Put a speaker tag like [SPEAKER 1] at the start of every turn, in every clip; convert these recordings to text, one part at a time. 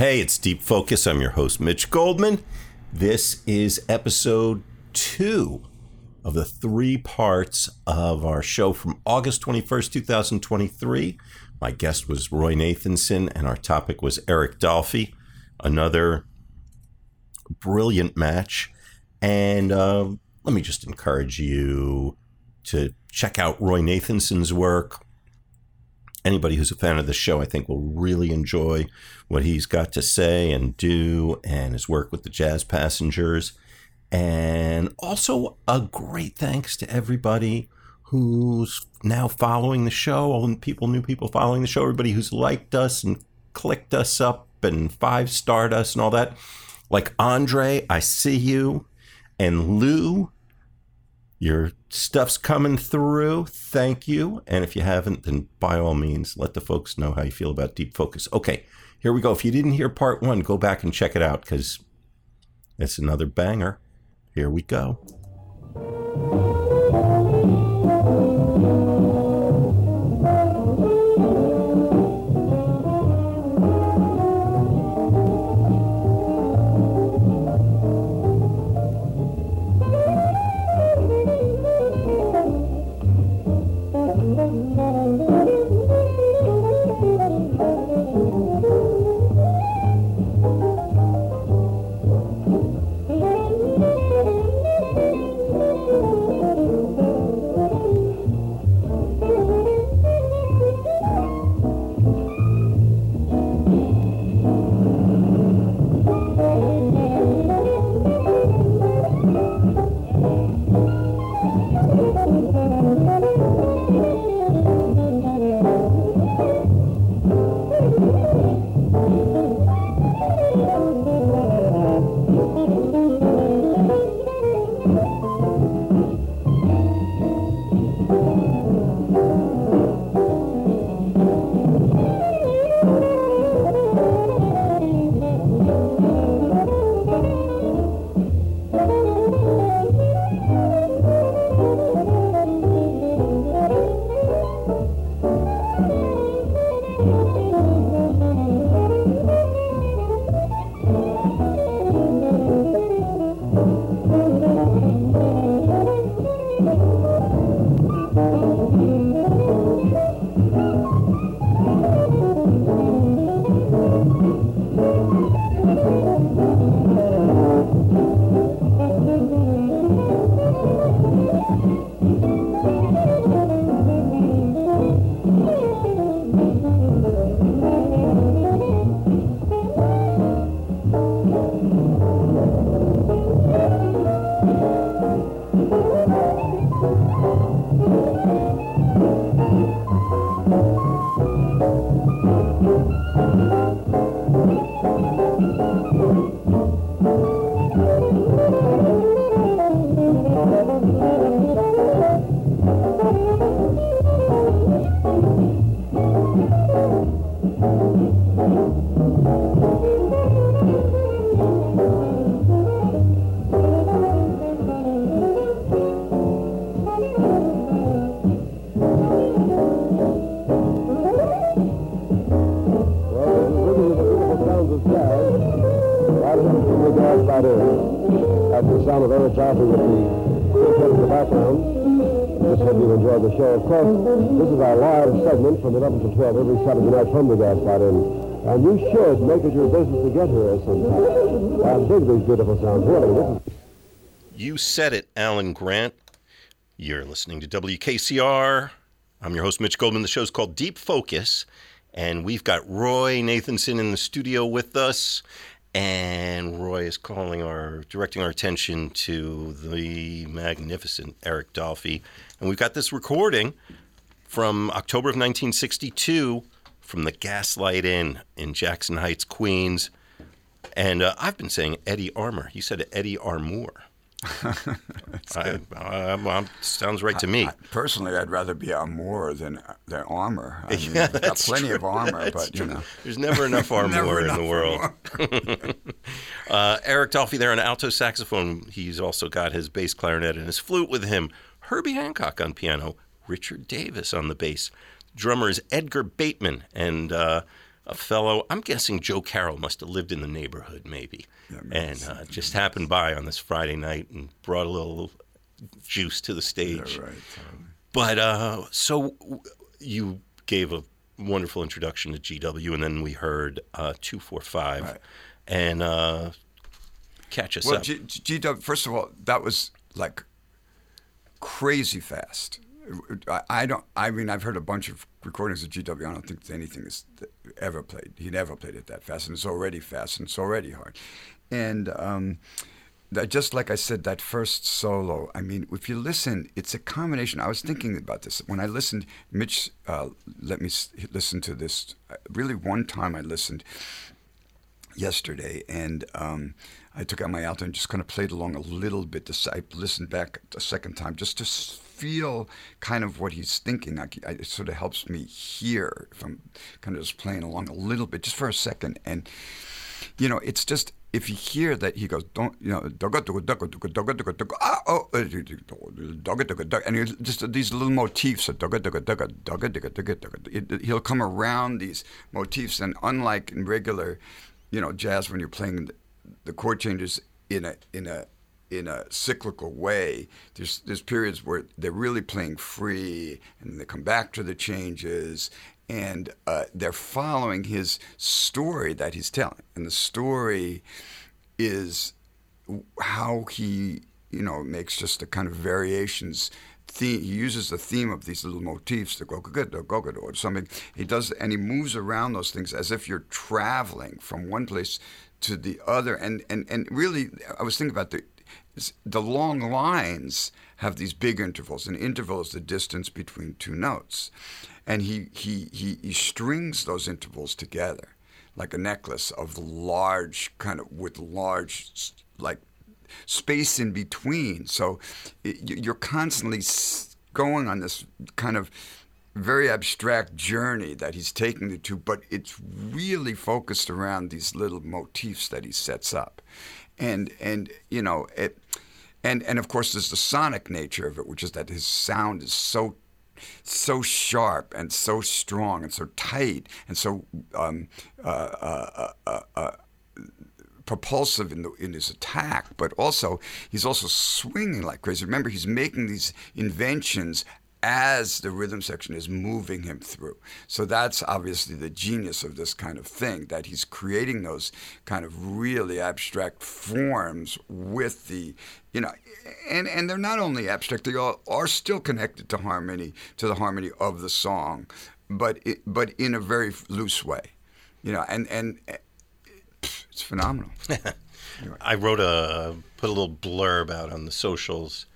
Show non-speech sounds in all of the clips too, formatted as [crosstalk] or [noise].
[SPEAKER 1] Hey, it's Deep Focus. I'm your host, Mitch Goldman. This is episode two of the three parts of our show from August 21st, 2023. My guest was Roy Nathanson, and our topic was Eric Dolphy, another brilliant match. And uh, let me just encourage you to check out Roy Nathanson's work anybody who's a fan of the show, I think, will really enjoy what he's got to say and do and his work with the Jazz Passengers. And also, a great thanks to everybody who's now following the show, all the people, new people following the show, everybody who's liked us and clicked us up and five starred us and all that. Like Andre, I see you. And Lou, your stuff's coming through. Thank you. And if you haven't, then by all means, let the folks know how you feel about Deep Focus. Okay, here we go. If you didn't hear part one, go back and check it out because it's another banger. Here we go.
[SPEAKER 2] 11 to 12 every Saturday night from the Gaslight Inn. And you should make it your business to get here sometime. And dig these beautiful sounds. Really,
[SPEAKER 1] You said it, Alan Grant. You're listening to WKCR. I'm your host, Mitch Goldman. The show's called Deep Focus. And we've got Roy Nathanson in the studio with us. And Roy is calling our, directing our attention to the magnificent Eric Dolphy. And we've got this recording from October of 1962 from the Gaslight Inn in Jackson Heights, Queens. And uh, I've been saying Eddie Armour. You said Eddie Armour. [laughs] I, I, sounds right to me. I,
[SPEAKER 3] personally, I'd rather be Armour than than armor. I [laughs] mean, yeah, got plenty true. of armor, that's but true. you know,
[SPEAKER 1] there's never enough [laughs] armor in the world. uh, Eric Dolphy there on alto saxophone. He's also got his bass clarinet and his flute with him. Herbie Hancock on piano. Richard Davis on the bass. Drummer is Edgar Bateman, and uh, a fellow. I'm guessing Joe Carroll must have lived in the neighborhood, maybe, and uh, just happened by on this Friday night and brought a little juice to the stage.
[SPEAKER 3] Yeah, right.
[SPEAKER 1] But uh, so you gave a wonderful introduction to GW, and then we heard uh, two four five,
[SPEAKER 3] Right.
[SPEAKER 1] and uh, catch us
[SPEAKER 3] Well,
[SPEAKER 1] up.
[SPEAKER 3] G- GW, first of all, that was like crazy fast. I, don't. I mean, I've heard a bunch of recordings of GW. I don't think anything is ever played. He never played it that fast, and it's already fast, and it's already hard. And um, that, just like I said, that first solo. I mean, if you listen, it's a combination. I was thinking about this when I listened. Mitch uh, let me listen to this. uh, Really, one time I listened yesterday, and um, I took out my alto and just kind of played along a little bit. I listened back a second time just to feel kind of what he's thinking. I, I- it sort of helps me hear if I'm kind of just playing along a little bit, just for a second. And you know, it's just if you hear that he goes, don't you know, ah oh uh, and he just these little motifs. It- He'll come around these motifs, and unlike in regular, you know, jazz when you're playing the, the chord changes in a in a in a cyclical way. There's there's periods where they're really playing free, and they come back to the changes, and uh, they're following his story that he's telling, and the story is how he you know makes just the kind of variations. Theme, he uses the theme of these little motifs, the go go or something. He does, and he moves around those things as if you're traveling from one place to the other. And and and really, I was thinking about the the long lines have these big intervals. An interval is the distance between two notes, and he he he, he strings those intervals together like a necklace of large kind of with large like space in between. So it, you- you're constantly going on this kind of very abstract journey that he's taking you to, but it's really focused around these little motifs that he sets up, and and you know it, and and of course there's the sonic nature of it, which is that his sound is so so sharp and so strong and so tight and so um, uh, uh, uh, uh, propulsive in, the, in his attack, but also he's also swinging like crazy. Remember, he's making these inventions as the rhythm section is moving him through. So that's obviously the genius of this kind of thing that he's creating those kind of really abstract forms with the, you know, and and they're not only abstract; they all are still connected to harmony, to the harmony of the song, but it, but in a very loose way, you know, and and eh, it's phenomenal. [laughs]
[SPEAKER 1] I wrote a put a little blurb out on the socials.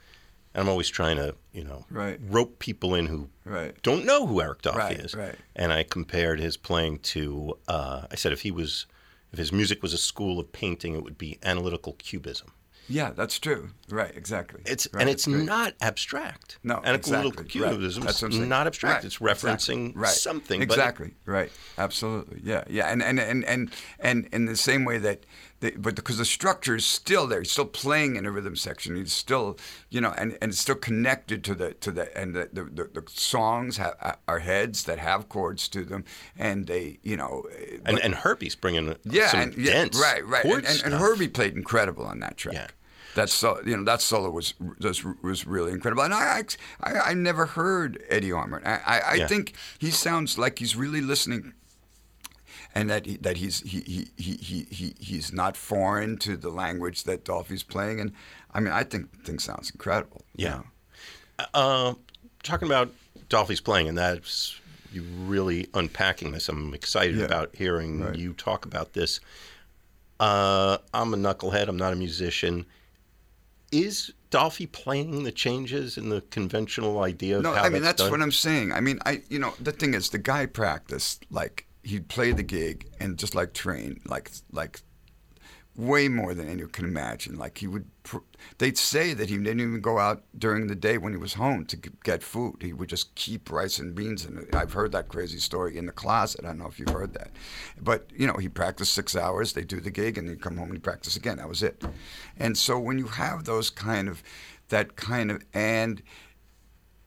[SPEAKER 1] I'm always trying to, you know,
[SPEAKER 3] Right.
[SPEAKER 1] rope people in who
[SPEAKER 3] Right.
[SPEAKER 1] don't know who Eric Dolphy
[SPEAKER 3] Right,
[SPEAKER 1] is.
[SPEAKER 3] right.
[SPEAKER 1] And I compared his playing to. Uh, I said if he was, if his music was a school of painting, it would be analytical cubism.
[SPEAKER 3] Yeah, that's true. Right, exactly.
[SPEAKER 1] It's
[SPEAKER 3] right,
[SPEAKER 1] and it's
[SPEAKER 3] great.
[SPEAKER 1] not abstract.
[SPEAKER 3] No,
[SPEAKER 1] analytical
[SPEAKER 3] exactly. Right.
[SPEAKER 1] cubism
[SPEAKER 3] That's
[SPEAKER 1] is not abstract.
[SPEAKER 3] Right,
[SPEAKER 1] It's referencing
[SPEAKER 3] exactly. right.
[SPEAKER 1] something. but it-
[SPEAKER 3] Exactly. right. Absolutely. Yeah. Yeah. And and and and and in the same way that, the, but because the structure is still there, he's still playing in a rhythm section. He's still, you know, and, and it's still connected to the to the and the the, the, the songs have, are heads that have chords to them, and they, you know,
[SPEAKER 1] and,
[SPEAKER 3] but-
[SPEAKER 1] and Herbie's bringing
[SPEAKER 3] yeah,
[SPEAKER 1] some
[SPEAKER 3] and, yeah, right, right, and, and, and. Herbie played incredible on that track.
[SPEAKER 1] Yeah.
[SPEAKER 3] That so you know that solo was was, was really incredible, and I, I I never heard Eddie Armour. I I, I
[SPEAKER 1] Yeah.
[SPEAKER 3] think he sounds like he's really listening, and that he, that he's he, he, he, he, he he's not foreign to the language that Dolphy's playing, and I mean I think thing sounds incredible. you
[SPEAKER 1] Yeah.
[SPEAKER 3] know.
[SPEAKER 1] Uh, talking about Dolphy's playing, and that's you really unpacking this. I'm excited
[SPEAKER 3] Yeah.
[SPEAKER 1] about hearing
[SPEAKER 3] Right.
[SPEAKER 1] you talk about this. Uh, I'm a knucklehead. I'm not a musician. Is Dolphy playing the changes in the conventional idea of
[SPEAKER 3] No,
[SPEAKER 1] how
[SPEAKER 3] I mean
[SPEAKER 1] that's,
[SPEAKER 3] that's what I'm saying. I mean, I you know the thing is the guy practiced like he'd play the gig and just like train like like way more than anyone can imagine. Like he would, they'd say that he didn't even go out during the day when he was home to get food. He would just keep rice and beans it. I've heard that crazy story in the closet. I don't know if you've heard that, but you know he practiced six hours. They do the gig and then come home and practice again. That was it. And so when you have those kind of, that kind of and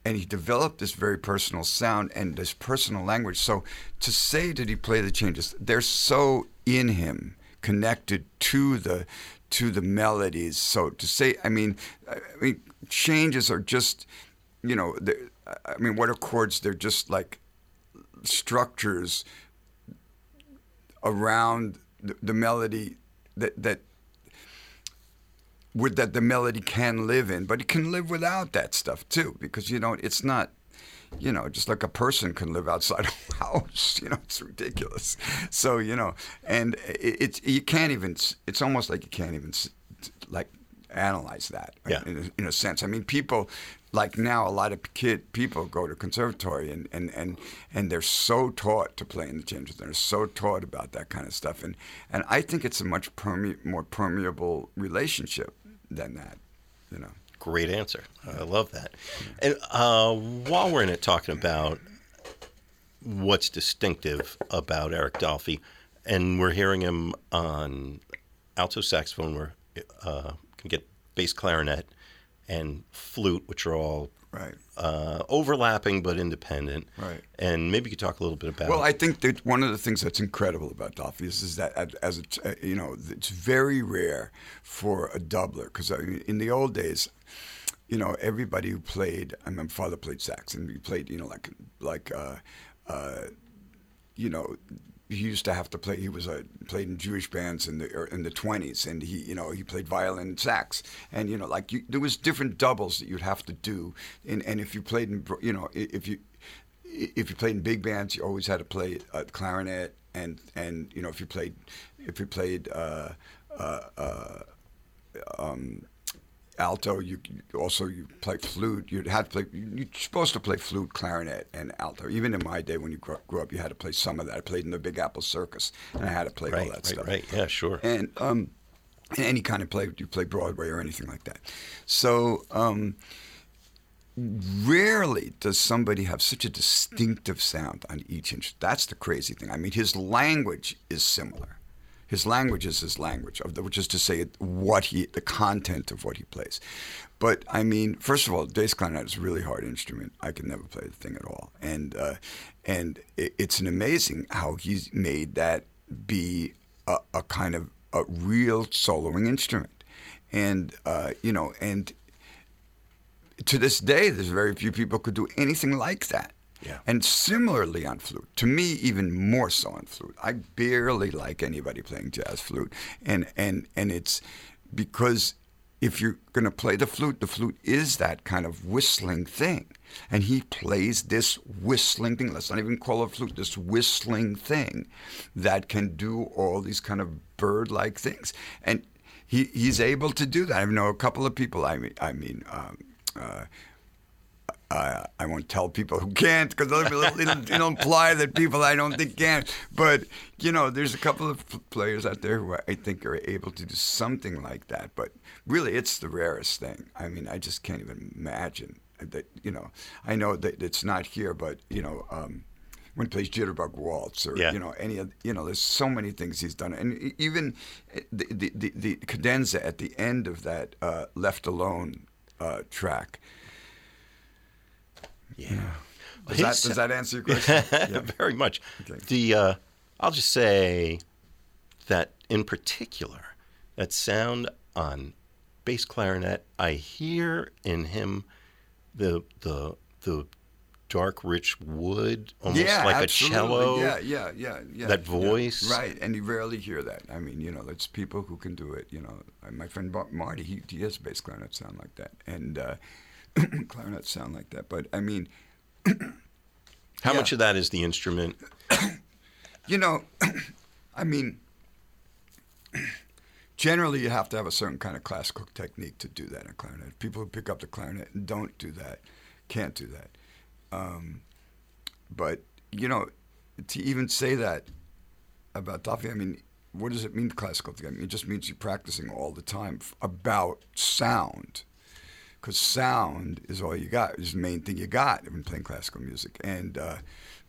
[SPEAKER 3] and he developed this very personal sound and this personal language. So to say that he played the changes, they're so in him, connected to the to the melodies. So to say, I mean, I mean, changes are just, you know, I mean, what are chords? They're just like structures around the, the melody that that would that the melody can live in, but it can live without that stuff too, because you know it's not, you know, just like a person can live outside a [laughs] house. You know, it's ridiculous. So you know, and it, it's you can't even. It's almost like you can't even like analyze that
[SPEAKER 1] Yeah.
[SPEAKER 3] in, a, in a sense. I mean, people like now a lot of kid people go to conservatory and, and, and, and they're so taught to play in the changes. They're so taught about that kind of stuff, and and I think it's a much perme- more permeable relationship than that. You know.
[SPEAKER 1] Great answer. I love that. And uh, while we're in it, talking about what's distinctive about Eric Dolphy, and we're hearing him on alto saxophone, where uh, can get bass clarinet and flute, which are all
[SPEAKER 3] Right.
[SPEAKER 1] uh, overlapping but independent.
[SPEAKER 3] Right.
[SPEAKER 1] And maybe you could talk a little bit about.
[SPEAKER 3] Well, I think that one of the things that's incredible about Dolphy is, is that as- it's, uh, you know, it's very rare for a doubler because in the old days, you know, everybody who played, I mean, my father played sax and he played, you know, like like, uh, uh, you know. He used to have to play. He was a played in Jewish bands in the er, in the twenties, and he you know he played violin and sax, and you know like you, there was different doubles that you'd have to do, and and if you played in you know if you if you played in big bands, you always had to play uh, clarinet, and and you know if you played if you played uh, uh, uh, um, alto, you you also you play flute. You'd have to play. You're supposed to play flute, clarinet, and alto. Even in my day, when you grew up, grew up, you had to play some of that. I played in the Big Apple Circus, and I had to play
[SPEAKER 1] right,
[SPEAKER 3] all that
[SPEAKER 1] right,
[SPEAKER 3] stuff
[SPEAKER 1] right. Yeah, sure.
[SPEAKER 3] and um, and any kind of play you play Broadway or anything like that. So um, rarely does somebody have such a distinctive sound on each instrument. That's the crazy thing. I mean, his language is similar. His language is his language, which is to say, what he, the content of what he plays. But I mean, first of all, bass clarinet is a really hard instrument. I could never play the thing at all, and uh, and it, it's an amazing how he's made that be a, a kind of a real soloing instrument, and uh, you know, and to this day, there's very few people could do anything like that.
[SPEAKER 1] Yeah.
[SPEAKER 3] And similarly on flute, to me, even more so on flute. I barely like anybody playing jazz flute, and and and it's because if you're going to play the flute, the flute is that kind of whistling thing, and he plays this whistling thing. Let's not even call it flute. This whistling thing that can do all these kind of bird-like things, and he he's able to do that. I know a couple of people. I mean, I mean. Um, uh, I, I won't tell people who can't because it'll, it'll, it'll imply that people I don't think can. But you know, there's a couple of players out there who I think are able to do something like that. But really, it's the rarest thing. I mean, I just can't even imagine that. You know, I know that it's not here, but you know. Um, when he plays Jitterbug Waltz, or
[SPEAKER 1] Yeah.
[SPEAKER 3] you know any of you know, there's so many things he's done, and even the the, the, the cadenza at the end of that uh, "Left Alone" uh, track.
[SPEAKER 1] Yeah.
[SPEAKER 3] Does that, does that answer your question? [laughs] Yeah.
[SPEAKER 1] Very much.
[SPEAKER 3] Okay.
[SPEAKER 1] The uh, I'll just say that in particular, that sound on bass clarinet, I hear in him the the the dark, rich wood, almost
[SPEAKER 3] yeah,
[SPEAKER 1] like
[SPEAKER 3] absolutely.
[SPEAKER 1] a cello.
[SPEAKER 3] Yeah, yeah, yeah, yeah.
[SPEAKER 1] that
[SPEAKER 3] yeah.
[SPEAKER 1] voice.
[SPEAKER 3] right? And you rarely hear that. I mean, you know, it's people who can do it. You know, my friend Marty, he, he has bass clarinet sound like that, and uh, [coughs] clarinet sound like that. But I mean, [coughs]
[SPEAKER 1] How
[SPEAKER 3] Yeah.
[SPEAKER 1] much of that is the instrument? [coughs]
[SPEAKER 3] you know, I mean, generally you have to have a certain kind of classical technique to do that in a clarinet. People who pick up the clarinet and don't do that can't do that. Um, but you know, to even say that about Dolphy, I mean, what does it mean classical? I mean, it just means you're practicing all the time about sound, because sound is all you got. Is the main thing you got when playing classical music, and uh,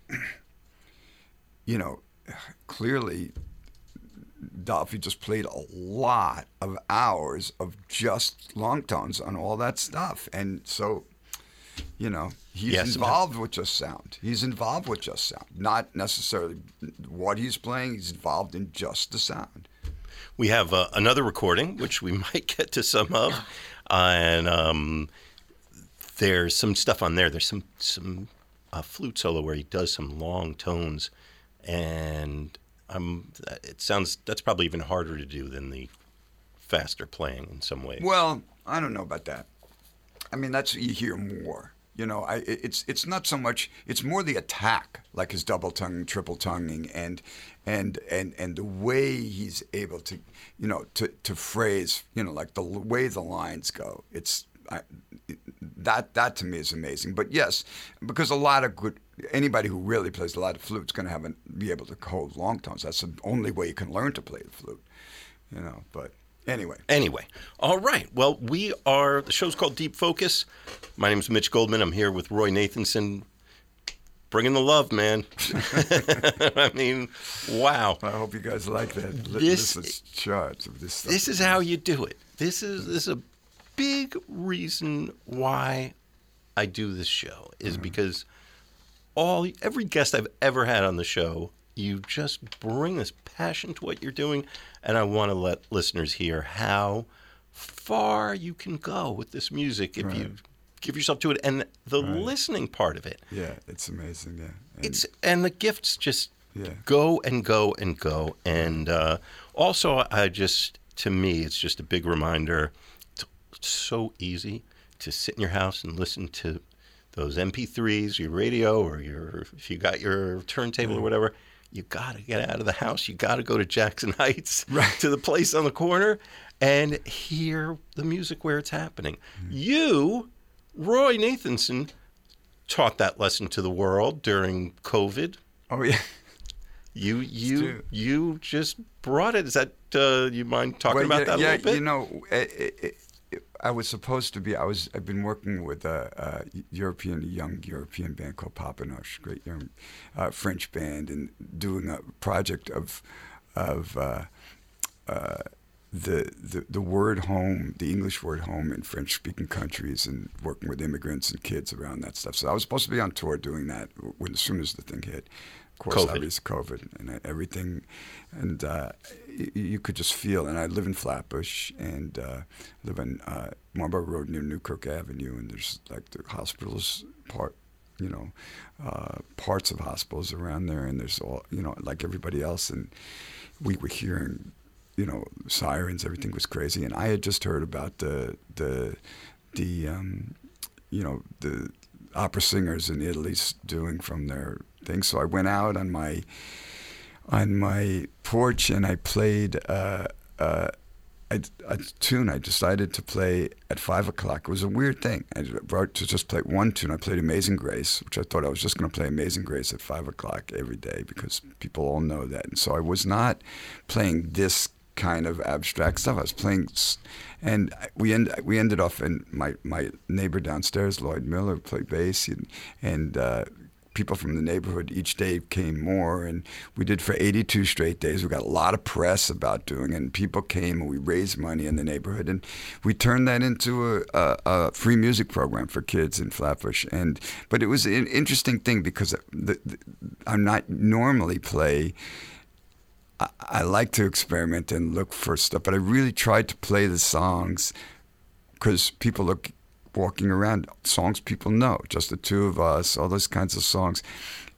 [SPEAKER 3] [clears throat] you know, clearly. Dolphy just played a lot of hours of just long tones on all that stuff, and so You know, he's
[SPEAKER 1] Yes.
[SPEAKER 3] involved with just sound. He's involved with just sound, not necessarily what he's playing. He's involved in just the sound.
[SPEAKER 1] We have uh, another recording, which we [laughs] might get to some of, and um, there's some stuff on there. There's some some uh, flute solo where he does some long tones, and um, it sounds that's probably even harder to do than the faster playing in some ways.
[SPEAKER 3] Well, I don't know about that. I mean, that's you hear more. You know, I it's it's not so much. It's more the attack, like his double tonguing, triple tonguing, and and and and the way he's able to, you know, to to phrase, you know, like the way the lines go. It's I, that that to me is amazing. But yes, because a lot of good anybody who really plays a lot of flute is going to have a, be able to hold long tones. That's the only way you can learn to play the flute. You know, but anyway.
[SPEAKER 1] Anyway, all right. Well, we are, the show's called Deep Focus. My name is Mitch Goldman. I'm here with Roy Nathanson. Bringing the love, man. [laughs] I mean, wow.
[SPEAKER 3] I hope you guys like that.
[SPEAKER 1] This-
[SPEAKER 3] This charts of this stuff.
[SPEAKER 1] This is how you do it. This is this is a big reason why I do this show is mm-hmm. because all every guest I've ever had on the show, you just bring this passion to what you're doing, and I want to let listeners hear how far you can go with this music if you give yourself to it, and the listening part of it.
[SPEAKER 3] Yeah, it's amazing. Yeah, And-
[SPEAKER 1] It's and the gifts just
[SPEAKER 3] Yeah.
[SPEAKER 1] go and go and go. And uh, also, I just to me, it's just a big reminder. It's so easy to sit in your house and listen to those MP3s, your radio, or your if you got your turntable or whatever. You got to get out of the house. You got to go to Jackson Heights, [laughs] right. to the place on the corner, and hear the music where it's happening. You, Roy Nathanson, taught that lesson to the world during COVID.
[SPEAKER 3] oh yeah.
[SPEAKER 1] You you you just brought it. Is that uh, you mind talking
[SPEAKER 3] Well,
[SPEAKER 1] about
[SPEAKER 3] yeah,
[SPEAKER 1] that a
[SPEAKER 3] yeah,
[SPEAKER 1] little bit?
[SPEAKER 3] You know, it, it, I was supposed to be. I was. I've been working with a, a European, a young European band called Papanosh, great young uh, French band, and doing a project of of. Uh, uh, the, the the word home, the English word home in French speaking countries, and working with immigrants and kids around that stuff. So I was supposed to be on tour doing that when as soon as the thing hit. Of course,
[SPEAKER 1] COVID.
[SPEAKER 3] obviously COVID and everything, and uh, you, you could just feel. And I live in Flatbush and uh, live on uh, Marlborough Road near Newkirk Avenue, and there's like the hospitals part, you know, uh, parts of hospitals around there, and there's all you know, like everybody else, and we were hearing, you know, sirens. Everything was crazy, and I had just heard about the the the um, you know the opera singers in Italy doing from their thing. So I went out on my on my porch and I played uh, uh, a, a tune. I decided to play at five o'clock. It was a weird thing. I wrote to just play one tune. I played Amazing Grace, which I thought I was just going to play Amazing Grace at five o'clock every day because people all know that. And so I was not playing this kind of abstract stuff. I was playing, and we end, we ended off. And my my neighbor downstairs, Lloyd Miller, played bass, and, and uh, people from the neighborhood each day came more, and we did for 82 straight days. We got a lot of press about doing it, and people came, and we raised money in the neighborhood, and we turned that into a, a, a free music program for kids in Flatbush. And but it was an interesting thing because the, the, I'm not normally play. I, I like to experiment and look for stuff, but I really tried to play the songs because people look walking around songs people know, just the two of us, all those kinds of songs,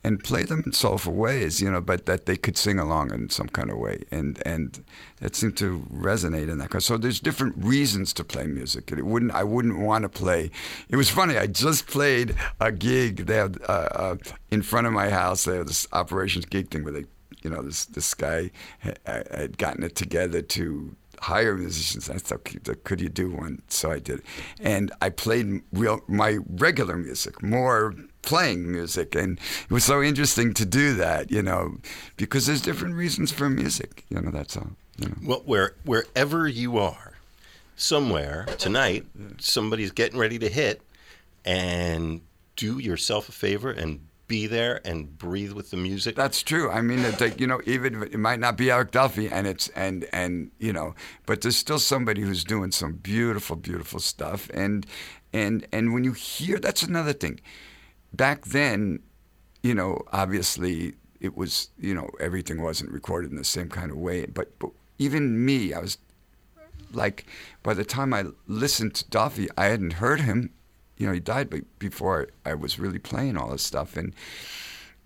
[SPEAKER 3] and play them in soulful ways, you know, but that they could sing along in some kind of way, and and that seemed to resonate in that. So there's different reasons to play music. It wouldn't I wouldn't want to play. It was funny. I just played a gig. They have uh, uh, in front of my house. They have this operations gig thing where they you know, this this guy had, had gotten it together to hire musicians. I thought, could- uh, could you do one? So I did, and I played real my regular music, more playing music, and it was so interesting to do that, you know, because there's different reasons for music. You know, that's all. You know.
[SPEAKER 1] Well, where wherever you are, somewhere tonight, somebody's getting ready to hit, and do yourself a favor and be there and breathe with the music.
[SPEAKER 3] That's true. I mean, it, like, you know, even it might not be Eric Dolphy, and it's and and you know, but there's still somebody who's doing some beautiful, beautiful stuff. And and and when you hear, that's another thing. Back then, you know, obviously it was, you know, everything wasn't recorded in the same kind of way. But but even me, I was like, by the time I listened to Dolphy, I hadn't heard him. You know, he died before I was really playing all this stuff, and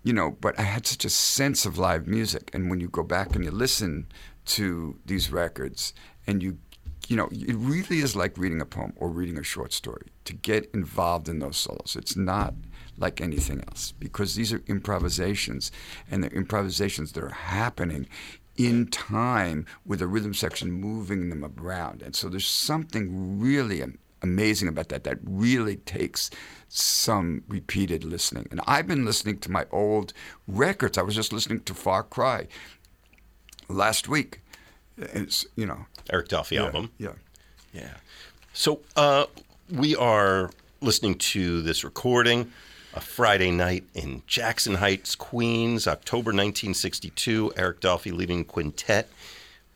[SPEAKER 3] you know, but I had such a sense of live music. And when you go back and you listen to these records, and you, you know, it really is like reading a poem or reading a short story to get involved in those solos. It's not like anything else because these are improvisations, and they're improvisations that are happening in time with the rhythm section moving them around. And so there's something really amazing about that that really takes some repeated listening. And I've been listening to my old records. I was just listening to Far Cry last week. It's, you know,
[SPEAKER 1] Eric Dolphy
[SPEAKER 3] yeah,
[SPEAKER 1] album.
[SPEAKER 3] Yeah.
[SPEAKER 1] Yeah. So uh, we are listening to this recording a Friday night in Jackson Heights, Queens, October 1962. Eric Dolphy leading quintet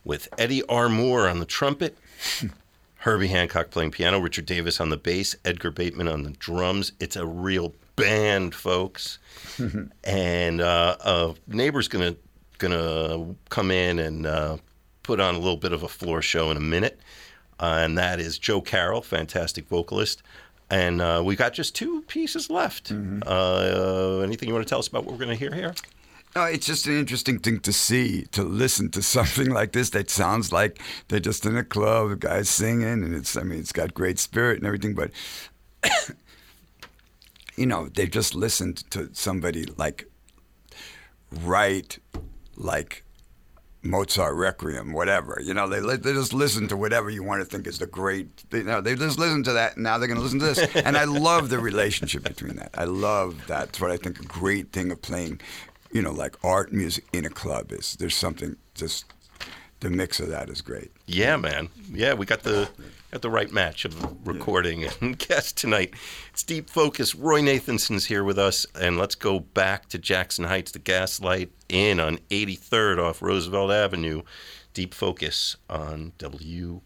[SPEAKER 1] with Eddie Armour on the trumpet, [laughs] Herbie Hancock playing piano, Richard Davis on the bass, Edgar Bateman on the drums. It's a real band, folks. [laughs] and uh, a neighbor's gonna gonna come in and uh, put on a little bit of a floor show in a minute. Uh, and that is Joe Carroll, fantastic vocalist. And uh, we got just two pieces left.
[SPEAKER 3] Mm-hmm.
[SPEAKER 1] Uh, anything you want to tell us about what we're going to hear here?
[SPEAKER 3] No, it's just an interesting thing to see, to listen to [laughs] something like this that sounds like they're just in a club, guy's singing, and it's, I mean, it's got great spirit and everything, but, [coughs] you know, they've just listened to somebody like write like Mozart Requiem, whatever. You know, they they just listen to whatever you want to think is the great. You know, they just listen to that. And now they're going to listen to this, and I love the relationship between that. I love that. That's what I think a great thing of playing, you know, like art music in a club is. There's something just the mix of that is great.
[SPEAKER 1] Yeah, man. Yeah, we got the got the right match of recording and [laughs] guest tonight. It's Deep Focus. Roy Nathanson's here with us, and let's go back to Jackson Heights, the Gaslight Inn on 83rd off Roosevelt Avenue. Deep Focus on WKCR.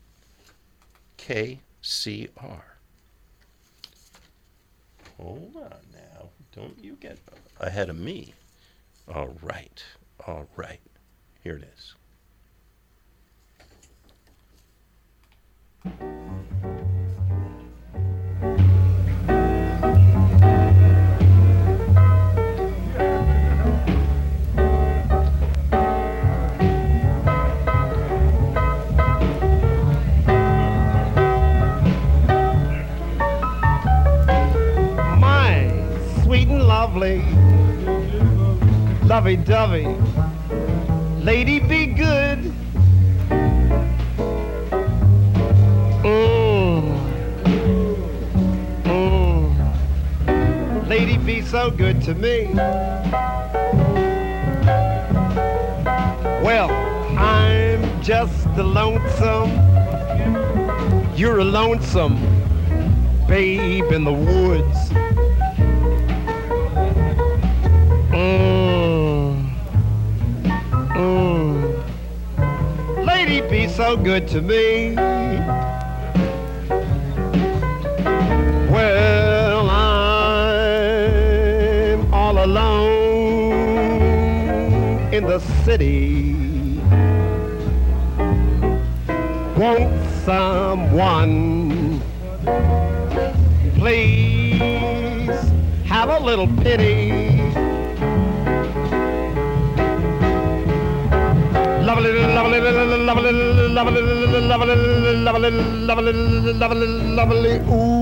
[SPEAKER 1] Hold on now. Don't you get ahead of me. All right. All right. Here it is.
[SPEAKER 4] Lonesome babe in the woods. Mm. Mm. Lady, be so good to me. Well, I'm all alone in the city. Won't someone little pity. Lovely, lovely, lovely, lovely, lovely, lovely, lovely, lovely, lovely, lovely, ooh,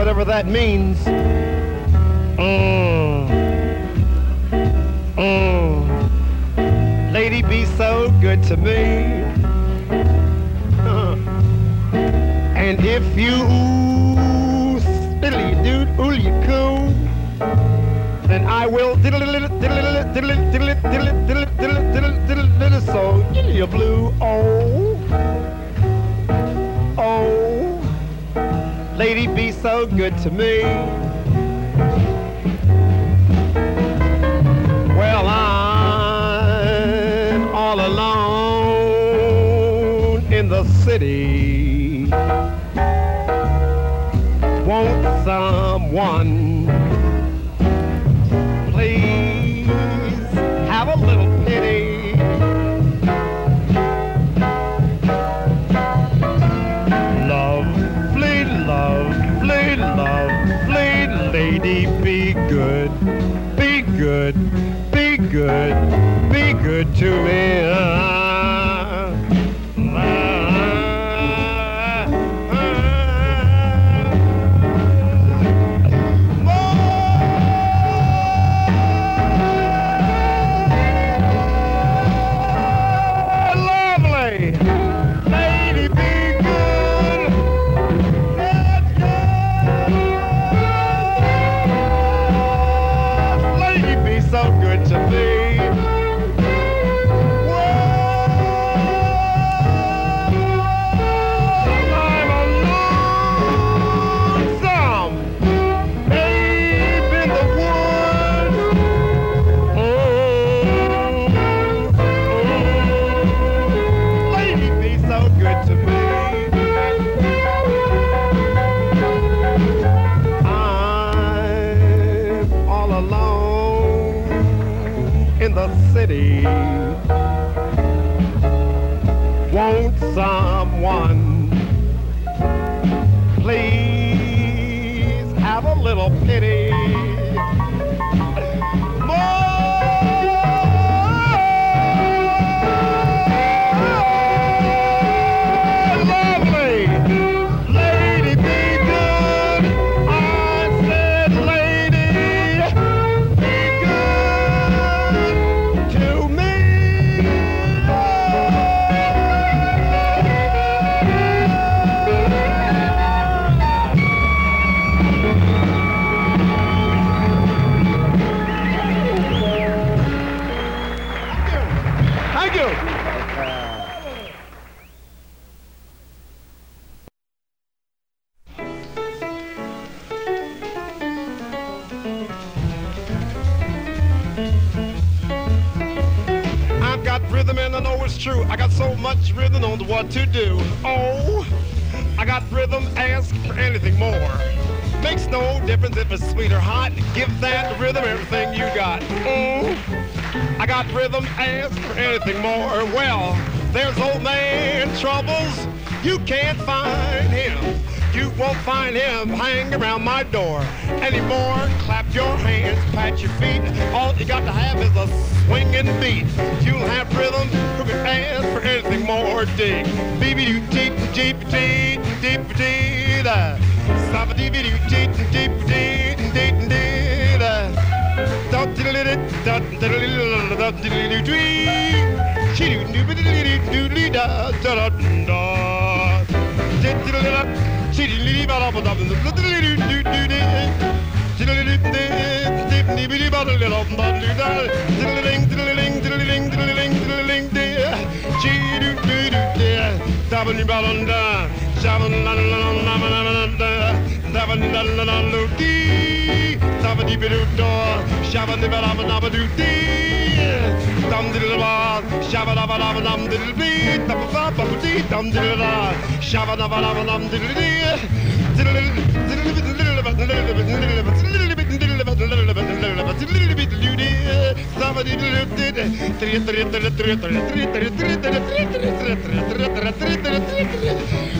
[SPEAKER 4] whatever that means. Mm. Mm. Lady be so good to me. [laughs] And if you diddly doo ooh you coo, then I will diddle diddle diddle diddle diddle diddle diddle diddle diddle diddle diddle so you blue oh lady be so good to me. Well, I'm all alone in the city. Won't someone good, be good to me. What to do. Oh, I got rhythm, ask for anything more. Makes no difference if it's sweet or hot. Give that rhythm everything you got. Oh, I got rhythm, ask for anything more. Well, there's old man troubles. You can't find him. Won't find him hanging around my door anymore. Clap your hands, pat your feet. All you got to have is a swinging beat. You'll have rhythm. Who can ask for anything more? Dig. Beeby doo deep deep deep deep deep. Stop a dee doo deep deep deep deep deep Shabba-dibba-dabba-dabba-doo-dee Da diddle it da diddle da diddle dee. She doo doo doo doo da da da da. Diddle it up. She doo doo da da da da da doo doo doo doo. Sing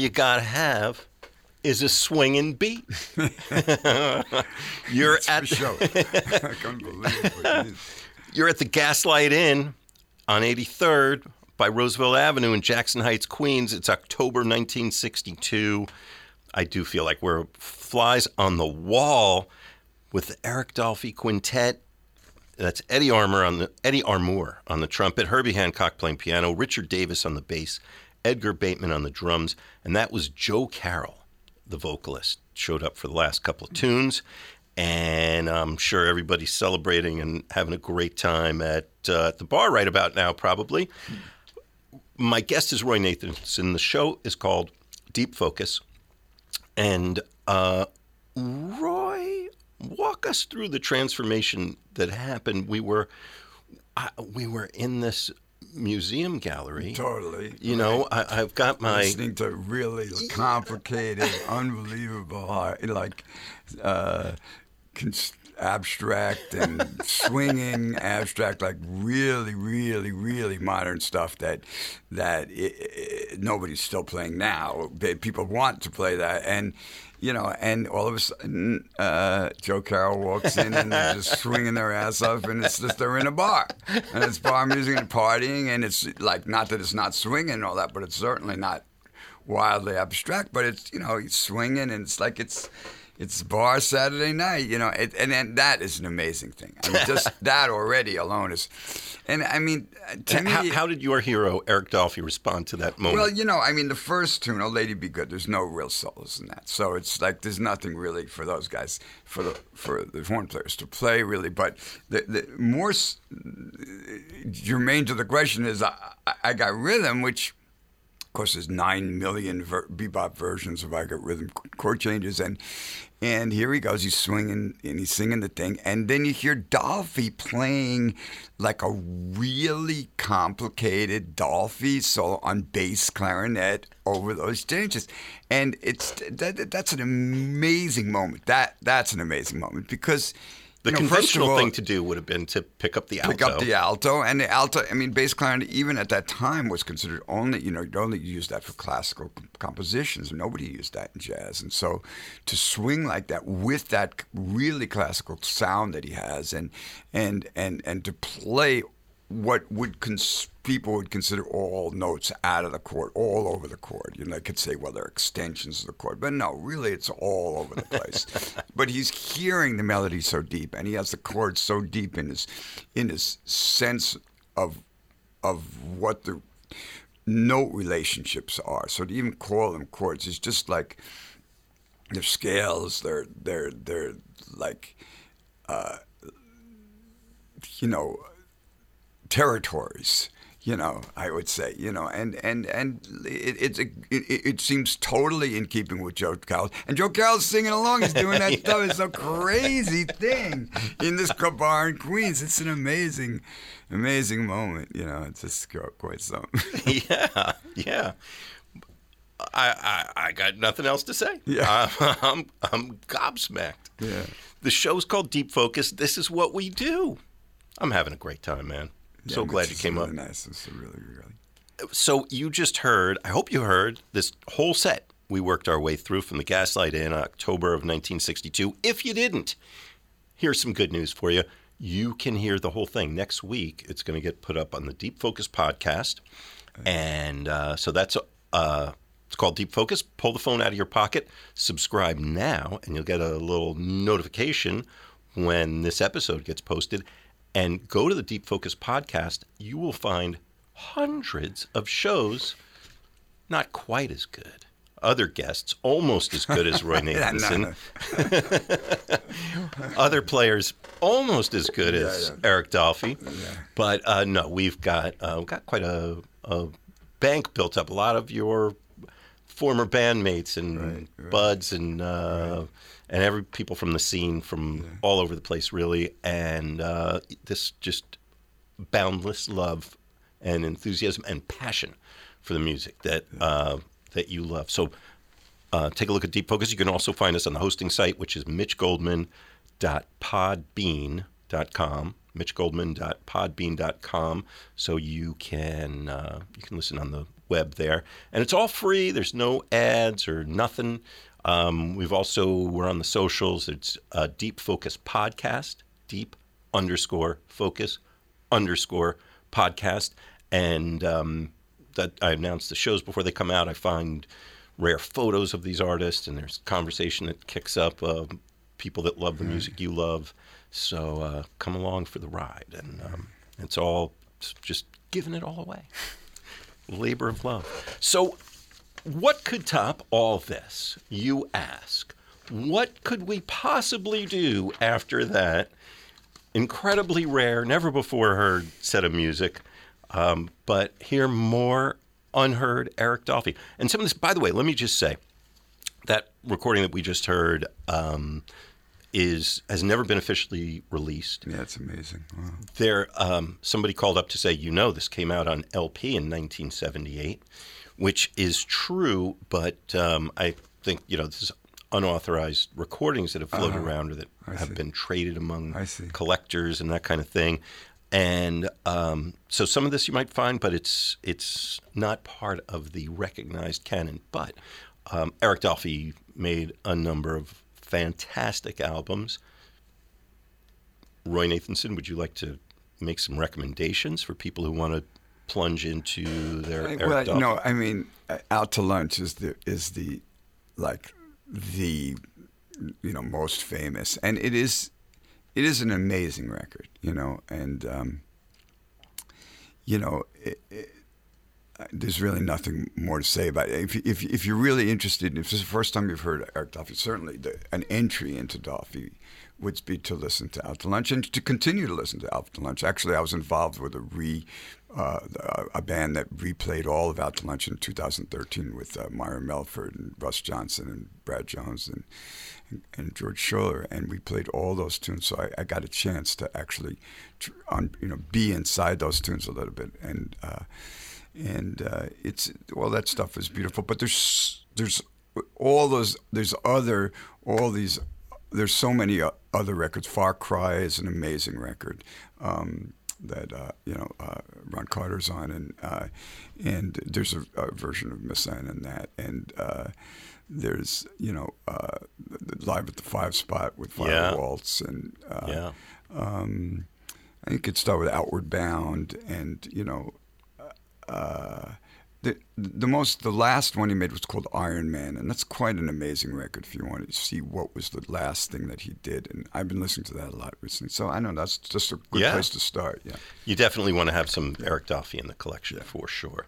[SPEAKER 4] You gotta have is a swinging beat. [laughs]
[SPEAKER 1] You're at
[SPEAKER 3] For sure. [laughs] I can't believe it.
[SPEAKER 1] You're at the Gaslight Inn on 83rd by Roosevelt Avenue in Jackson Heights, Queens. It's October 1962. I do feel like we're flies on the wall with the Eric Dolphy Quintet. That's Eddie Armour on the Eddie Armour on the trumpet, Herbie Hancock playing piano, Richard Davis on the bass, Edgar Bateman on the drums, and that was Joe Carroll, the vocalist, showed up for the last couple of tunes, and I'm sure everybody's celebrating and having a great time at uh, the bar right about now, probably. My guest is Roy Nathanson. The show is called Deep Focus, and uh, Roy, walk us through the transformation that happened. We were uh, we were in this museum gallery.
[SPEAKER 3] Totally.
[SPEAKER 1] You know, I, I've got my
[SPEAKER 3] listening to really complicated, [laughs] unbelievable, hard, like uh, cons- abstract and [laughs] swinging abstract, like really, really, really modern stuff that that i i nobody's still playing now. People want to play that, and you know, and all of a sudden, uh, Joe Carroll walks in and they're just swinging their ass off, and it's just they're in a bar, and it's bar music and partying, and it's like not that it's not swinging and all that, but it's certainly not wildly abstract, but it's you know it's swinging and it's like it's it's bar Saturday night, you know, it, and and that is an amazing thing. I mean, just [laughs] that already alone is, and I mean, uh, to me,
[SPEAKER 1] how, how did your hero Eric Dolphy respond to that moment?
[SPEAKER 3] well, you know, I mean, the first tune, "Oh Lady Be Good," there's no real solos in that, so it's like there's nothing really for those guys, for the for the horn players to play really. But the, the more s- germane to the question is, I, I- I got rhythm, which of course, there's nine million ver- bebop versions of I Got Rhythm chord changes, and and here he goes, he's swinging and he's singing the thing, and then you hear Dolphy playing like a really complicated Dolphy solo on bass clarinet over those changes, and it's that, that's an amazing moment. That that's an amazing moment because.
[SPEAKER 1] The
[SPEAKER 3] you know, first of
[SPEAKER 1] conventional
[SPEAKER 3] all-
[SPEAKER 1] thing to do would have been to pick up the alto.
[SPEAKER 3] pick up the alto and the alto i mean bass clarinet even at that time was considered only you know you only use that for classical compositions nobody used that in jazz and so to swing like that with that really classical sound that he has and and and and to play what would cons- people would consider all notes out of the chord, all over the chord. You know, they could say, well, they're extensions of the chord, but no, really, it's all over the place. [laughs] but he's hearing the melody so deep, and he has the chords so deep in his in his sense of of what the note relationships are. So to even call them chords is just like they're scales. They're they're they're like uh, you know territories. You know, I would say, you know, and and and it, it's a, it, it seems totally in keeping with Joe Carroll, and Joe Carroll's singing along. He's doing that [laughs] stuff. It's a crazy thing in this bar in Queens. It's an amazing, amazing moment. You know, it's just quite something. [laughs]
[SPEAKER 1] yeah, yeah. I, I I got nothing else to say.
[SPEAKER 3] Yeah. [laughs]
[SPEAKER 1] I, I'm I'm gobsmacked.
[SPEAKER 3] Yeah.
[SPEAKER 1] The show's called Deep Focus. This is what we do. I'm having a great time, man. So glad you came
[SPEAKER 3] really
[SPEAKER 1] up.
[SPEAKER 3] Nice. It's really, really.
[SPEAKER 1] So you just heard. I hope you heard this whole set. We worked our way through from the Gaslight in October of 1962. If you didn't, here's some good news for you. You can hear the whole thing next week. It's going to get put up on the Deep Focus podcast, and uh, so that's uh, It's called Deep Focus. Pull the phone out of your pocket, subscribe now, and you'll get a little notification when this episode gets posted. And go to the Deep Focus podcast. You will find hundreds of shows not quite as good. Other guests almost as good as [laughs] Roy
[SPEAKER 3] Yeah,
[SPEAKER 1] Nathanson. [laughs] Other players almost as good as Eric Dolphy. But uh, no, we've got uh, we've got quite a, a bank built up. A lot of your former bandmates and buds and uh, and every people from the scene from all over the place, really. And uh, this just boundless love and enthusiasm and passion for the music that uh, that you love. So uh, take a look at Deep Focus. You can also find us on the hosting site, which is mitchgoldman.podbean.com. mitchgoldman.podbean.com. So you can uh, you can listen on the web there, and it's all free. There's no ads or nothing. Um, we've also we're on the socials. It's uh, Deep Focus Podcast. Deep underscore focus underscore podcast, and um, that I announce the shows before they come out. I find rare photos of these artists, and there's conversation that kicks up. Uh, people that love the music you love, so uh, come along for the ride, and um, it's all just giving it all away. [laughs] Labor of love. So, what could top all this? You ask. What could we possibly do after that incredibly rare, never before heard set of music, um, but hear more unheard Eric Dolphy. And some of this, by the way, let me just say that recording that we just heard um, is has never been officially released.
[SPEAKER 3] Yeah, it's amazing. Wow.
[SPEAKER 1] There, um, somebody called up to say, you know, this came out on LP in 1978, which is true, but um, I think you know this is unauthorized recordings that have floated around or that
[SPEAKER 3] Uh-huh. I
[SPEAKER 1] have
[SPEAKER 3] see.
[SPEAKER 1] been traded among collectors and that kind of thing. And um, so some of this you might find, but it's it's not part of the recognized canon. But um, Eric Dolphy made a number of fantastic albums. Roy Nathanson, would you like to make some recommendations for people who want to plunge into their Eric
[SPEAKER 3] well, no, I mean, uh, out to lunch is the is the like the you know most famous, and it is it is an amazing record, you know, and um, you know. It, it, uh, there's really nothing more to say about it. If, if, if you're really interested, if this is the first time you've heard Eric Dolphy, certainly the, an entry into Dolphy would be to listen to Out to Lunch and to continue to listen to Out to Lunch. Actually, I was involved with a re uh, a band that replayed all of Out to Lunch in 2013 with uh, Myra Melford and Russ Johnson and Brad Jones and and, and George Schuller, and we played all those tunes. So I, I got a chance to actually, tr- on, you know, be inside those tunes a little bit and. Uh, and uh, it's all that stuff is beautiful. But there's there's all those there's other all these there's so many o- other records. Far Cry is an amazing record um, that uh, you know uh, Ron Carter's on, and uh, and there's a, a version of Miss Ann in that, and uh, there's you know uh, live at the Five Spot with Fire
[SPEAKER 1] Yeah.
[SPEAKER 3] Waltz, and uh,
[SPEAKER 1] Yeah.
[SPEAKER 3] um, I think it could start with Outward Bound, and you know, uh, the the most the last one he made was called Iron Man, and that's quite an amazing record if you want to see what was the last thing that he did. And I've been listening to that a lot recently, so I know that's just a good
[SPEAKER 1] Yeah.
[SPEAKER 3] place to start. Yeah.
[SPEAKER 1] You definitely want to have some Eric Dolphy in the collection for sure.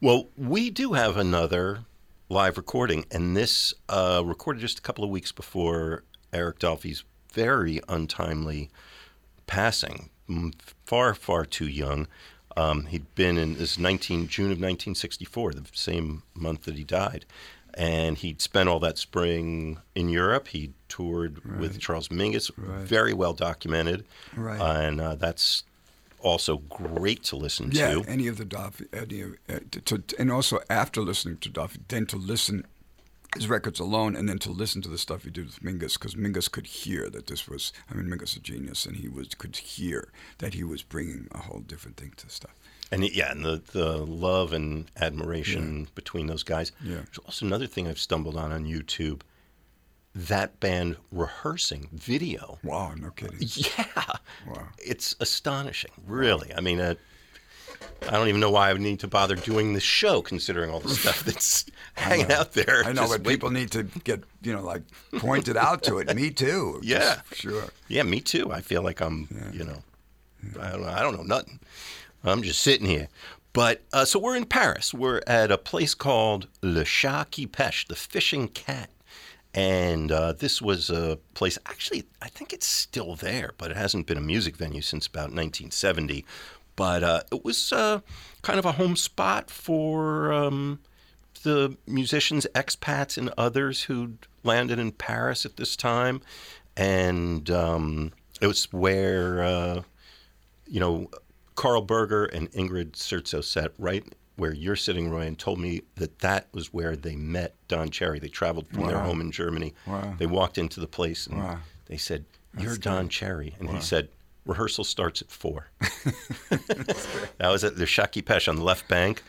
[SPEAKER 1] Well, we do have another live recording, and this uh, recorded just a couple of weeks before Eric Dolphy's very untimely passing, far, far too young. Um, he'd been in this 19 June of 1964, the same month that he died, and he'd spent all that spring in Europe. He toured with Charles Mingus, very well documented,
[SPEAKER 3] Right.
[SPEAKER 1] and uh, that's also great to listen
[SPEAKER 3] Yeah,
[SPEAKER 1] to.
[SPEAKER 3] any of the Dolphy, any of, uh, to, to- and also after listening to Dolphy, then to listen his records alone, and then to listen to the stuff he did with Mingus, because Mingus could hear that this was. I mean, Mingus is a genius, and he was could hear that he was bringing a whole different thing to stuff.
[SPEAKER 1] And it- yeah, and the, the love and admiration between those guys.
[SPEAKER 3] Yeah.
[SPEAKER 1] There's also another thing I've stumbled on on YouTube. That band rehearsing video.
[SPEAKER 3] Wow, no kidding. [laughs]
[SPEAKER 1] Yeah,
[SPEAKER 3] Wow.
[SPEAKER 1] it's astonishing. Really, I mean, uh, I don't even know why I would need to bother doing this show, considering all the stuff that's [laughs] hanging out there.
[SPEAKER 3] I know,
[SPEAKER 1] Just
[SPEAKER 3] but
[SPEAKER 1] wait-
[SPEAKER 3] people need to get you know like pointed out to it. Me too. [laughs]
[SPEAKER 1] Yeah.
[SPEAKER 3] Sure.
[SPEAKER 1] Yeah, me too. I feel like I'm, you know, I don't know. I don't know nothing. I'm just sitting here. But uh, so we're in Paris. We're at a place called Le Chat qui Pêche, the fishing cat. And uh, this was a place, actually, I think it's still there, but it hasn't been a music venue since about 1970. But uh, it was uh, kind of a home spot for um, the musicians, expats, and others who'd landed in Paris at this time. And um, it was where, uh, you know, Karl Berger and Ingrid Sertso sat right where you're sitting, Roy, and told me that that was where they met Don Cherry. They traveled from their home in Germany.
[SPEAKER 3] Wow.
[SPEAKER 1] They walked into the place and
[SPEAKER 3] Wow.
[SPEAKER 1] they said, You're Don Cherry. And he said, Rehearsal starts at four. [laughs] that was at the Chat qui Pêche on the left bank.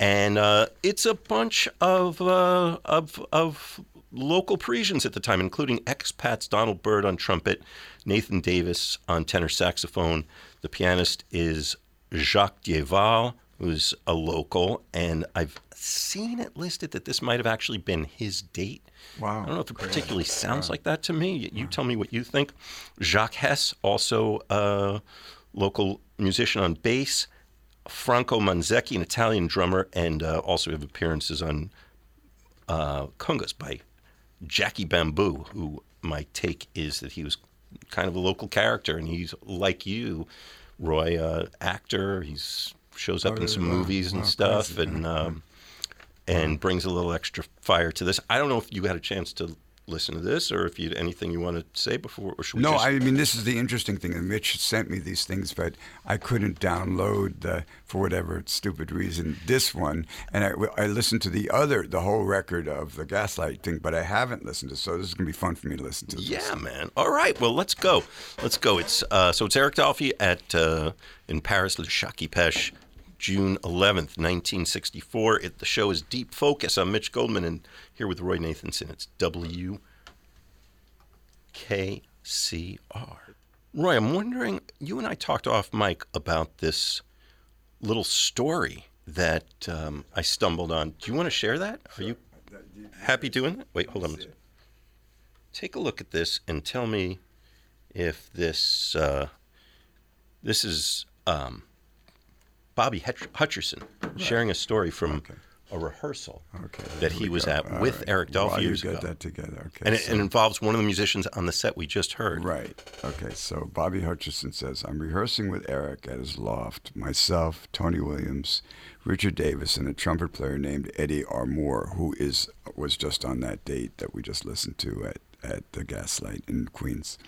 [SPEAKER 1] And uh, it's a bunch of, uh, of, of local Parisians at the time, including expats Donald Byrd on trumpet, Nathan Davis on tenor saxophone. The pianist is Jacques Dieval, who's a local, and I've seen it listed that this might have actually been his date.
[SPEAKER 3] Wow.
[SPEAKER 1] I don't know if it particularly sounds like that to me. You- You tell me what you think. Jacques Hess, also a local musician on bass. Franco Manzecchi, an Italian drummer, and uh, also have appearances on uh, congas by Jackie Bamboo, who my take is that he was kind of a local character, and he's like you, Roy, uh, actor. He's shows up in some
[SPEAKER 3] wow.
[SPEAKER 1] movies and
[SPEAKER 3] Wow,
[SPEAKER 1] stuff,
[SPEAKER 3] crazy.
[SPEAKER 1] and um, and brings a little extra fire to this. I don't know if you had a chance to listen to this, or if you had anything you want to say before, or should we
[SPEAKER 3] No,
[SPEAKER 1] just-
[SPEAKER 3] I mean this is the interesting thing, and Mitch sent me these things, but I couldn't download the for whatever stupid reason this one, and I, I listened to the other, the whole record of the Gaslight thing, but I haven't listened to. So this is gonna be fun for me to listen to. this.
[SPEAKER 1] Yeah, man. All right. Well, let's go. Let's go. It's uh, so it's Eric Dolphy at uh, in Paris, Le Chat qui Pêche, June 11th, 1964. It, the show is Deep Focus. I'm Mitch Goldman, and here with Roy Nathanson. It's WKCR. Roy, I'm wondering. You and I talked off mic about this little story that um, I stumbled on. Do you want to share that? Are you happy doing that? Wait, hold on. Take a look at this and tell me if this uh, this is um, Bobby Hutch- Hutcherson sharing a story from a rehearsal
[SPEAKER 3] Okay.
[SPEAKER 1] that he was
[SPEAKER 3] go.
[SPEAKER 1] at
[SPEAKER 3] All
[SPEAKER 1] with
[SPEAKER 3] right.
[SPEAKER 1] Eric Dolphy
[SPEAKER 3] While you
[SPEAKER 1] years
[SPEAKER 3] get
[SPEAKER 1] ago.
[SPEAKER 3] that together, okay.
[SPEAKER 1] and it,
[SPEAKER 3] so-
[SPEAKER 1] it involves one of the musicians on the set we just heard.
[SPEAKER 3] Right. Okay. So Bobby Hutcherson says, I'm rehearsing with Eric at his loft. Myself, Tony Williams, Richard Davis, and a trumpet player named Eddie Armour, who is was just on that date that we just listened to at, at the Gaslight in Queens.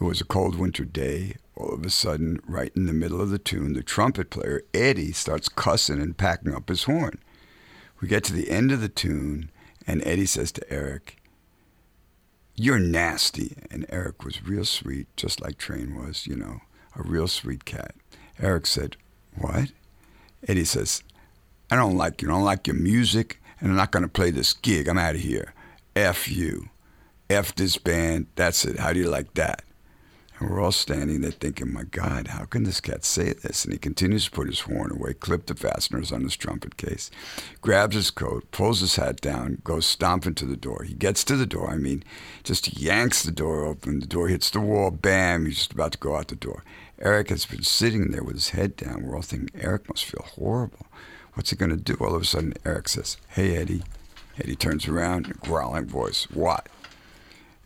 [SPEAKER 3] It was a cold winter day. All of a sudden, right in the middle of the tune, the trumpet player, Eddie, starts cussing and packing up his horn. We get to the end of the tune, and Eddie says to Eric, you're nasty. And Eric was real sweet, just like Train was, you know, a real sweet cat. Eric said, What? Eddie says, I don't like you. I don't like your music, and I'm not going to play this gig. I'm out of here. F you. F this band. That's it. How do you like that? And we're all standing there thinking, my God, how can this cat say this? And he continues to put his horn away, clip the fasteners on his trumpet case, grabs his coat, pulls his hat down, goes stomping to the door. He gets to the door, I mean, just yanks the door open. The door hits the wall, bam, he's just about to go out the door. Eric has been sitting there with his head down. We're all thinking, Eric must feel horrible. What's he going to do? All of a sudden, Eric says, Hey, Eddie. Eddie turns around, in a growling voice, What?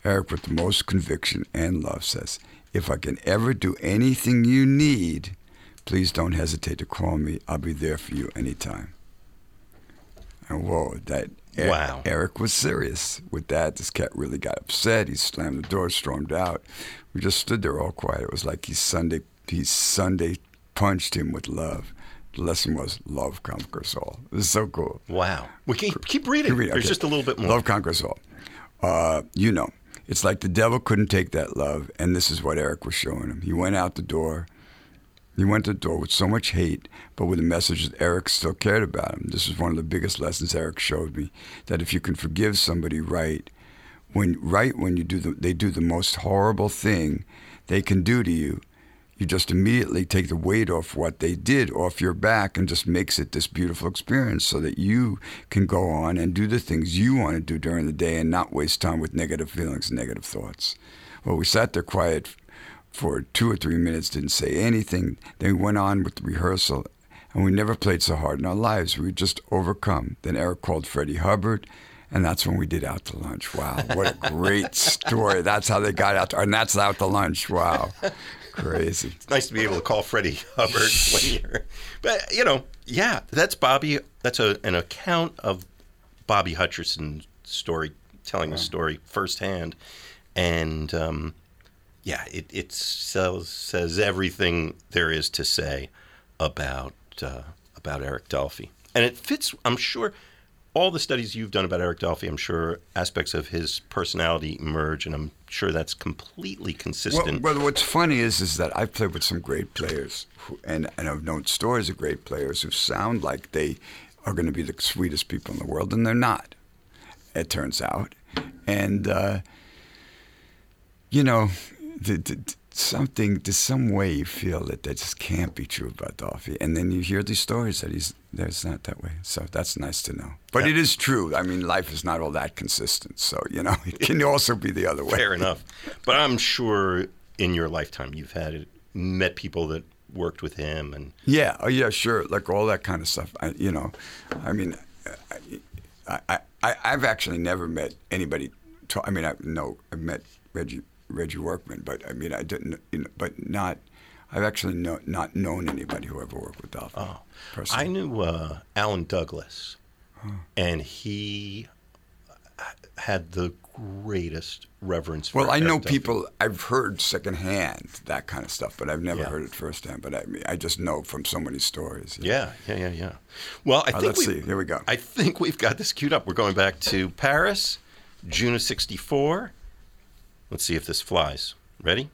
[SPEAKER 3] Eric, with the most conviction and love, says, If I can ever do anything you need, please don't hesitate to call me. I'll be there for you anytime. And whoa, that E-
[SPEAKER 1] Wow.
[SPEAKER 3] Eric was serious with that. This cat really got upset. He slammed the door, stormed out. We just stood there all quiet. It was like he Sunday he Sunday punched him with love. The lesson was love conquers all. This is so cool.
[SPEAKER 1] Wow. We keep keep reading.
[SPEAKER 3] Keep reading,
[SPEAKER 1] There's
[SPEAKER 3] okay.
[SPEAKER 1] just a little bit more.
[SPEAKER 3] Love conquers all. Uh, you know, it's like the devil couldn't take that love, and this is what Eric was showing him. He went out the door. He went to the door with so much hate, but with a message that Eric still cared about him. This is one of the biggest lessons Eric showed me: that if you can forgive somebody right, when right when you do the, they do the most horrible thing they can do to you, you just immediately take the weight off what they did off your back and just makes it this beautiful experience so that you can go on and do the things you want to do during the day and not waste time with negative feelings and negative thoughts. Well, we sat there quiet for two or three minutes, didn't say anything. Then we went on with the rehearsal, and we never played so hard in our lives. We were just overcome. Then Eric called Freddie Hubbard. And that's when we did out to lunch. Wow, what a great [laughs] story! That's how they got out, to, and that's out to lunch. Wow, crazy.
[SPEAKER 1] It's nice to be able to call Freddie Hubbard when [laughs] you're. But you know, yeah, that's Bobby. That's a, an account of Bobby Hutcherson's story, telling the story firsthand, and um, yeah, it it says, says everything there is to say about uh, about Eric Dolphy, and it fits. I'm sure all the studies you've done about Eric Dolphy, I'm sure aspects of his personality emerge, and I'm sure that's completely consistent.
[SPEAKER 3] Well, well, what's funny is is that I've played with some great players, who, and and I've known stories of great players who sound like they are going to be the sweetest people in the world, and they're not. It turns out, and uh, you know, the, the, something, there's some way you feel that that just can't be true about Dolphy. And then you hear these stories that he's that's not that way. So that's nice to know. But
[SPEAKER 1] Yeah.
[SPEAKER 3] it is true. I mean, life is not all that consistent. So, you know, [laughs] it can also be the other way.
[SPEAKER 1] Fair enough. But I'm sure in your lifetime you've had it met people that worked with him, and
[SPEAKER 3] Yeah, oh yeah, sure. Like all that kind of stuff. I, you know, I mean, I, I, I, I've actually never met anybody. To, I mean, I no, I've met Reggie Reggie Workman, but I mean, I didn't. You know, but not. I've actually no, not known anybody who ever worked with Dolphy.
[SPEAKER 1] Oh. I knew uh, Alan Douglas, and he had the greatest reverence for
[SPEAKER 3] Well, I know people. I've heard secondhand that kind of stuff, but I've never
[SPEAKER 1] Yeah.
[SPEAKER 3] heard it firsthand. But I mean, I just know from so many stories.
[SPEAKER 1] Yeah, yeah, yeah, yeah. Well, I
[SPEAKER 3] Uh,
[SPEAKER 1] think
[SPEAKER 3] let's
[SPEAKER 1] we,
[SPEAKER 3] see. Here we go.
[SPEAKER 1] I think we've got this queued up. We're going back to Paris, June of '64. Let's see if this flies. Ready?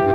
[SPEAKER 1] [laughs]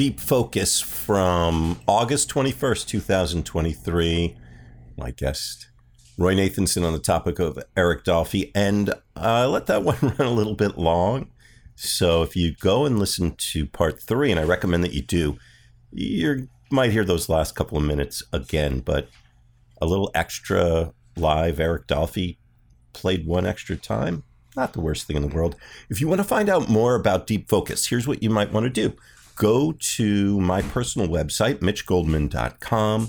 [SPEAKER 1] Deep Focus from August 21st, 2023. My guest, Roy Nathanson, on the topic of Eric Dolphy. And I let that [laughs] one run a little bit long. So if you go and listen to part three, and I recommend that you do, you might hear those last couple of minutes again, but a little extra live Eric Dolphy played one extra time. Not the worst thing in the world. If you want to find out more about Deep Focus, here's what you might want to do go to my personal website, mitchgoldman.com,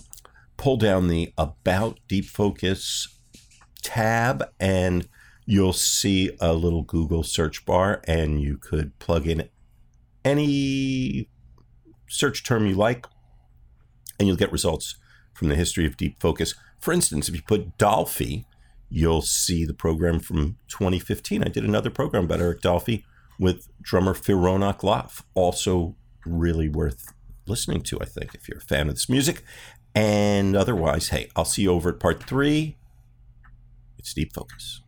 [SPEAKER 1] pull down the About Deep Focus tab, and you'll see a little Google search bar, and you could plug in any search term you like, and you'll get results from the history of Deep Focus. For instance, if you put Dolphy, you'll see the program from 2015. I did another program about Eric Dolphy with drummer Phil Ronak also really worth listening to, I think, if you're a fan of this music. And otherwise, hey, I'll see you over at part three. It's Deep Focus.